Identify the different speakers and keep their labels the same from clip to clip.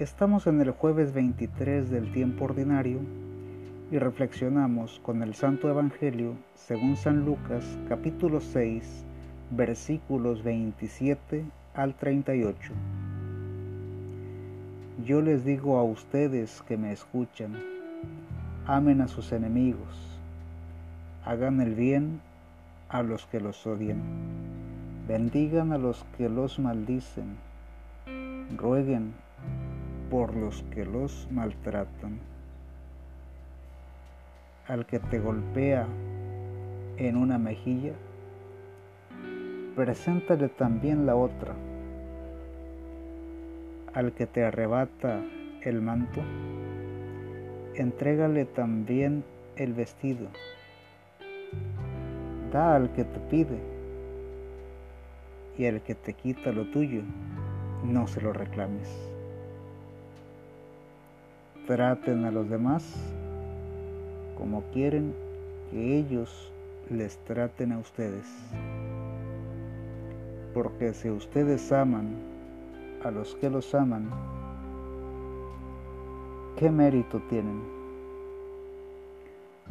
Speaker 1: Estamos en el jueves 23 del tiempo ordinario y reflexionamos con el Santo Evangelio según San Lucas capítulo 6 versículos 27 al 38. Yo les digo a ustedes que me escuchan, amen a sus enemigos, hagan el bien a los que los odian, bendigan a los que los maldicen, rueguen por los que los maltratan. Al que te golpea en una mejilla, preséntale también la otra. Al que te arrebata el manto, entrégale también el vestido. Da al que te pide y al que te quita lo tuyo, no se lo reclames traten a los demás como quieren que ellos les traten a ustedes. Porque si ustedes aman a los que los aman, ¿qué mérito tienen?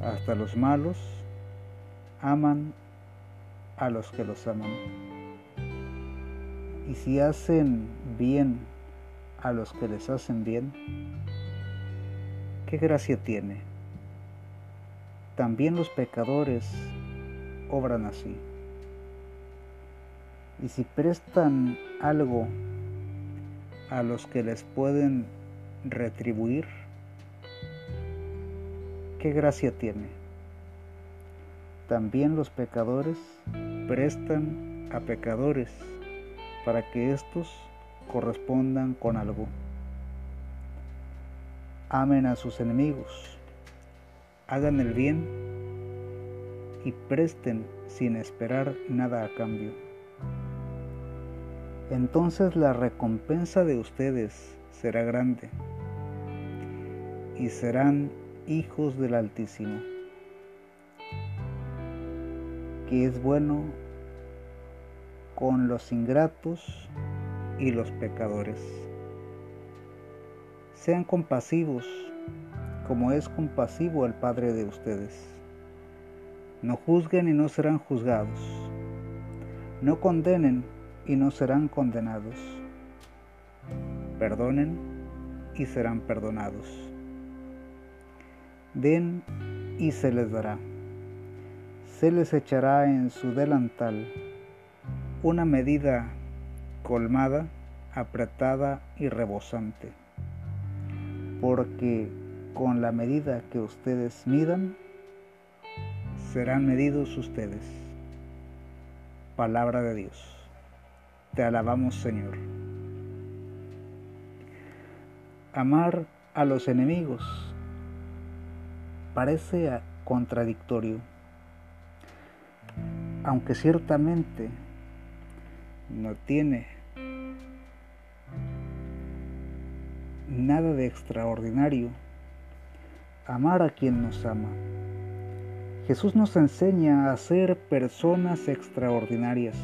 Speaker 1: Hasta los malos aman a los que los aman. Y si hacen bien a los que les hacen bien, ¿Qué gracia tiene? También los pecadores obran así. Y si prestan algo a los que les pueden retribuir, ¿qué gracia tiene? También los pecadores prestan a pecadores para que éstos correspondan con algo amen a sus enemigos, hagan el bien y presten sin esperar nada a cambio. Entonces la recompensa de ustedes será grande y serán hijos del Altísimo, que es bueno con los ingratos y los pecadores. Sean compasivos, como es compasivo el Padre de ustedes. No juzguen y no serán juzgados. No condenen y no serán condenados. Perdonen y serán perdonados. Den y se les dará. Se les echará en su delantal una medida colmada, apretada y rebosante porque con la medida que ustedes midan, serán medidos ustedes. Palabra de Dios. Te alabamos Señor. Amar a los enemigos parece contradictorio, aunque ciertamente no tiene nada de extraordinario. Amar a quien nos ama. Jesús nos enseña a ser personas extraordinarias.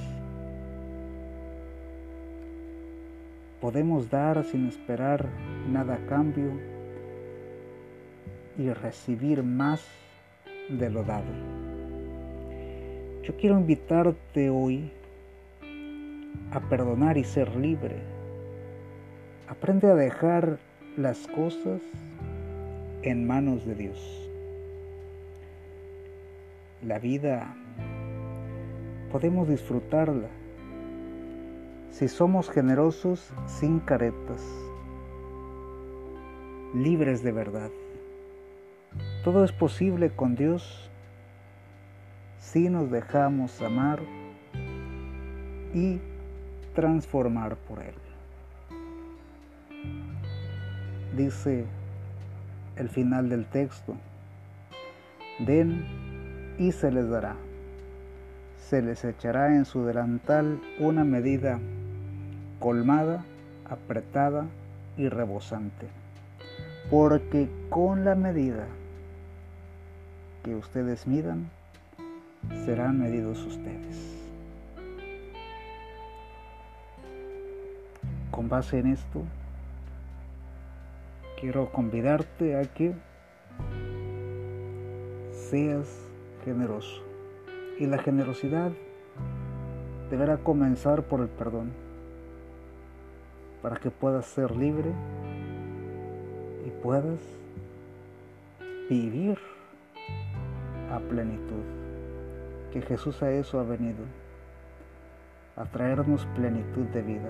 Speaker 1: Podemos dar sin esperar nada a cambio y recibir más de lo dado. Yo quiero invitarte hoy a perdonar y ser libre Aprende a dejar las cosas en manos de Dios. La vida podemos disfrutarla si somos generosos sin caretas, libres de verdad. Todo es posible con Dios si nos dejamos amar y transformar por Él dice el final del texto, den y se les dará. Se les echará en su delantal una medida colmada, apretada y rebosante. Porque con la medida que ustedes midan, serán medidos ustedes. Con base en esto, quiero convidarte a que seas generoso. Y la generosidad deberá comenzar por el perdón, para que puedas ser libre y puedas vivir a plenitud. Que Jesús a eso ha venido, a traernos plenitud de vida.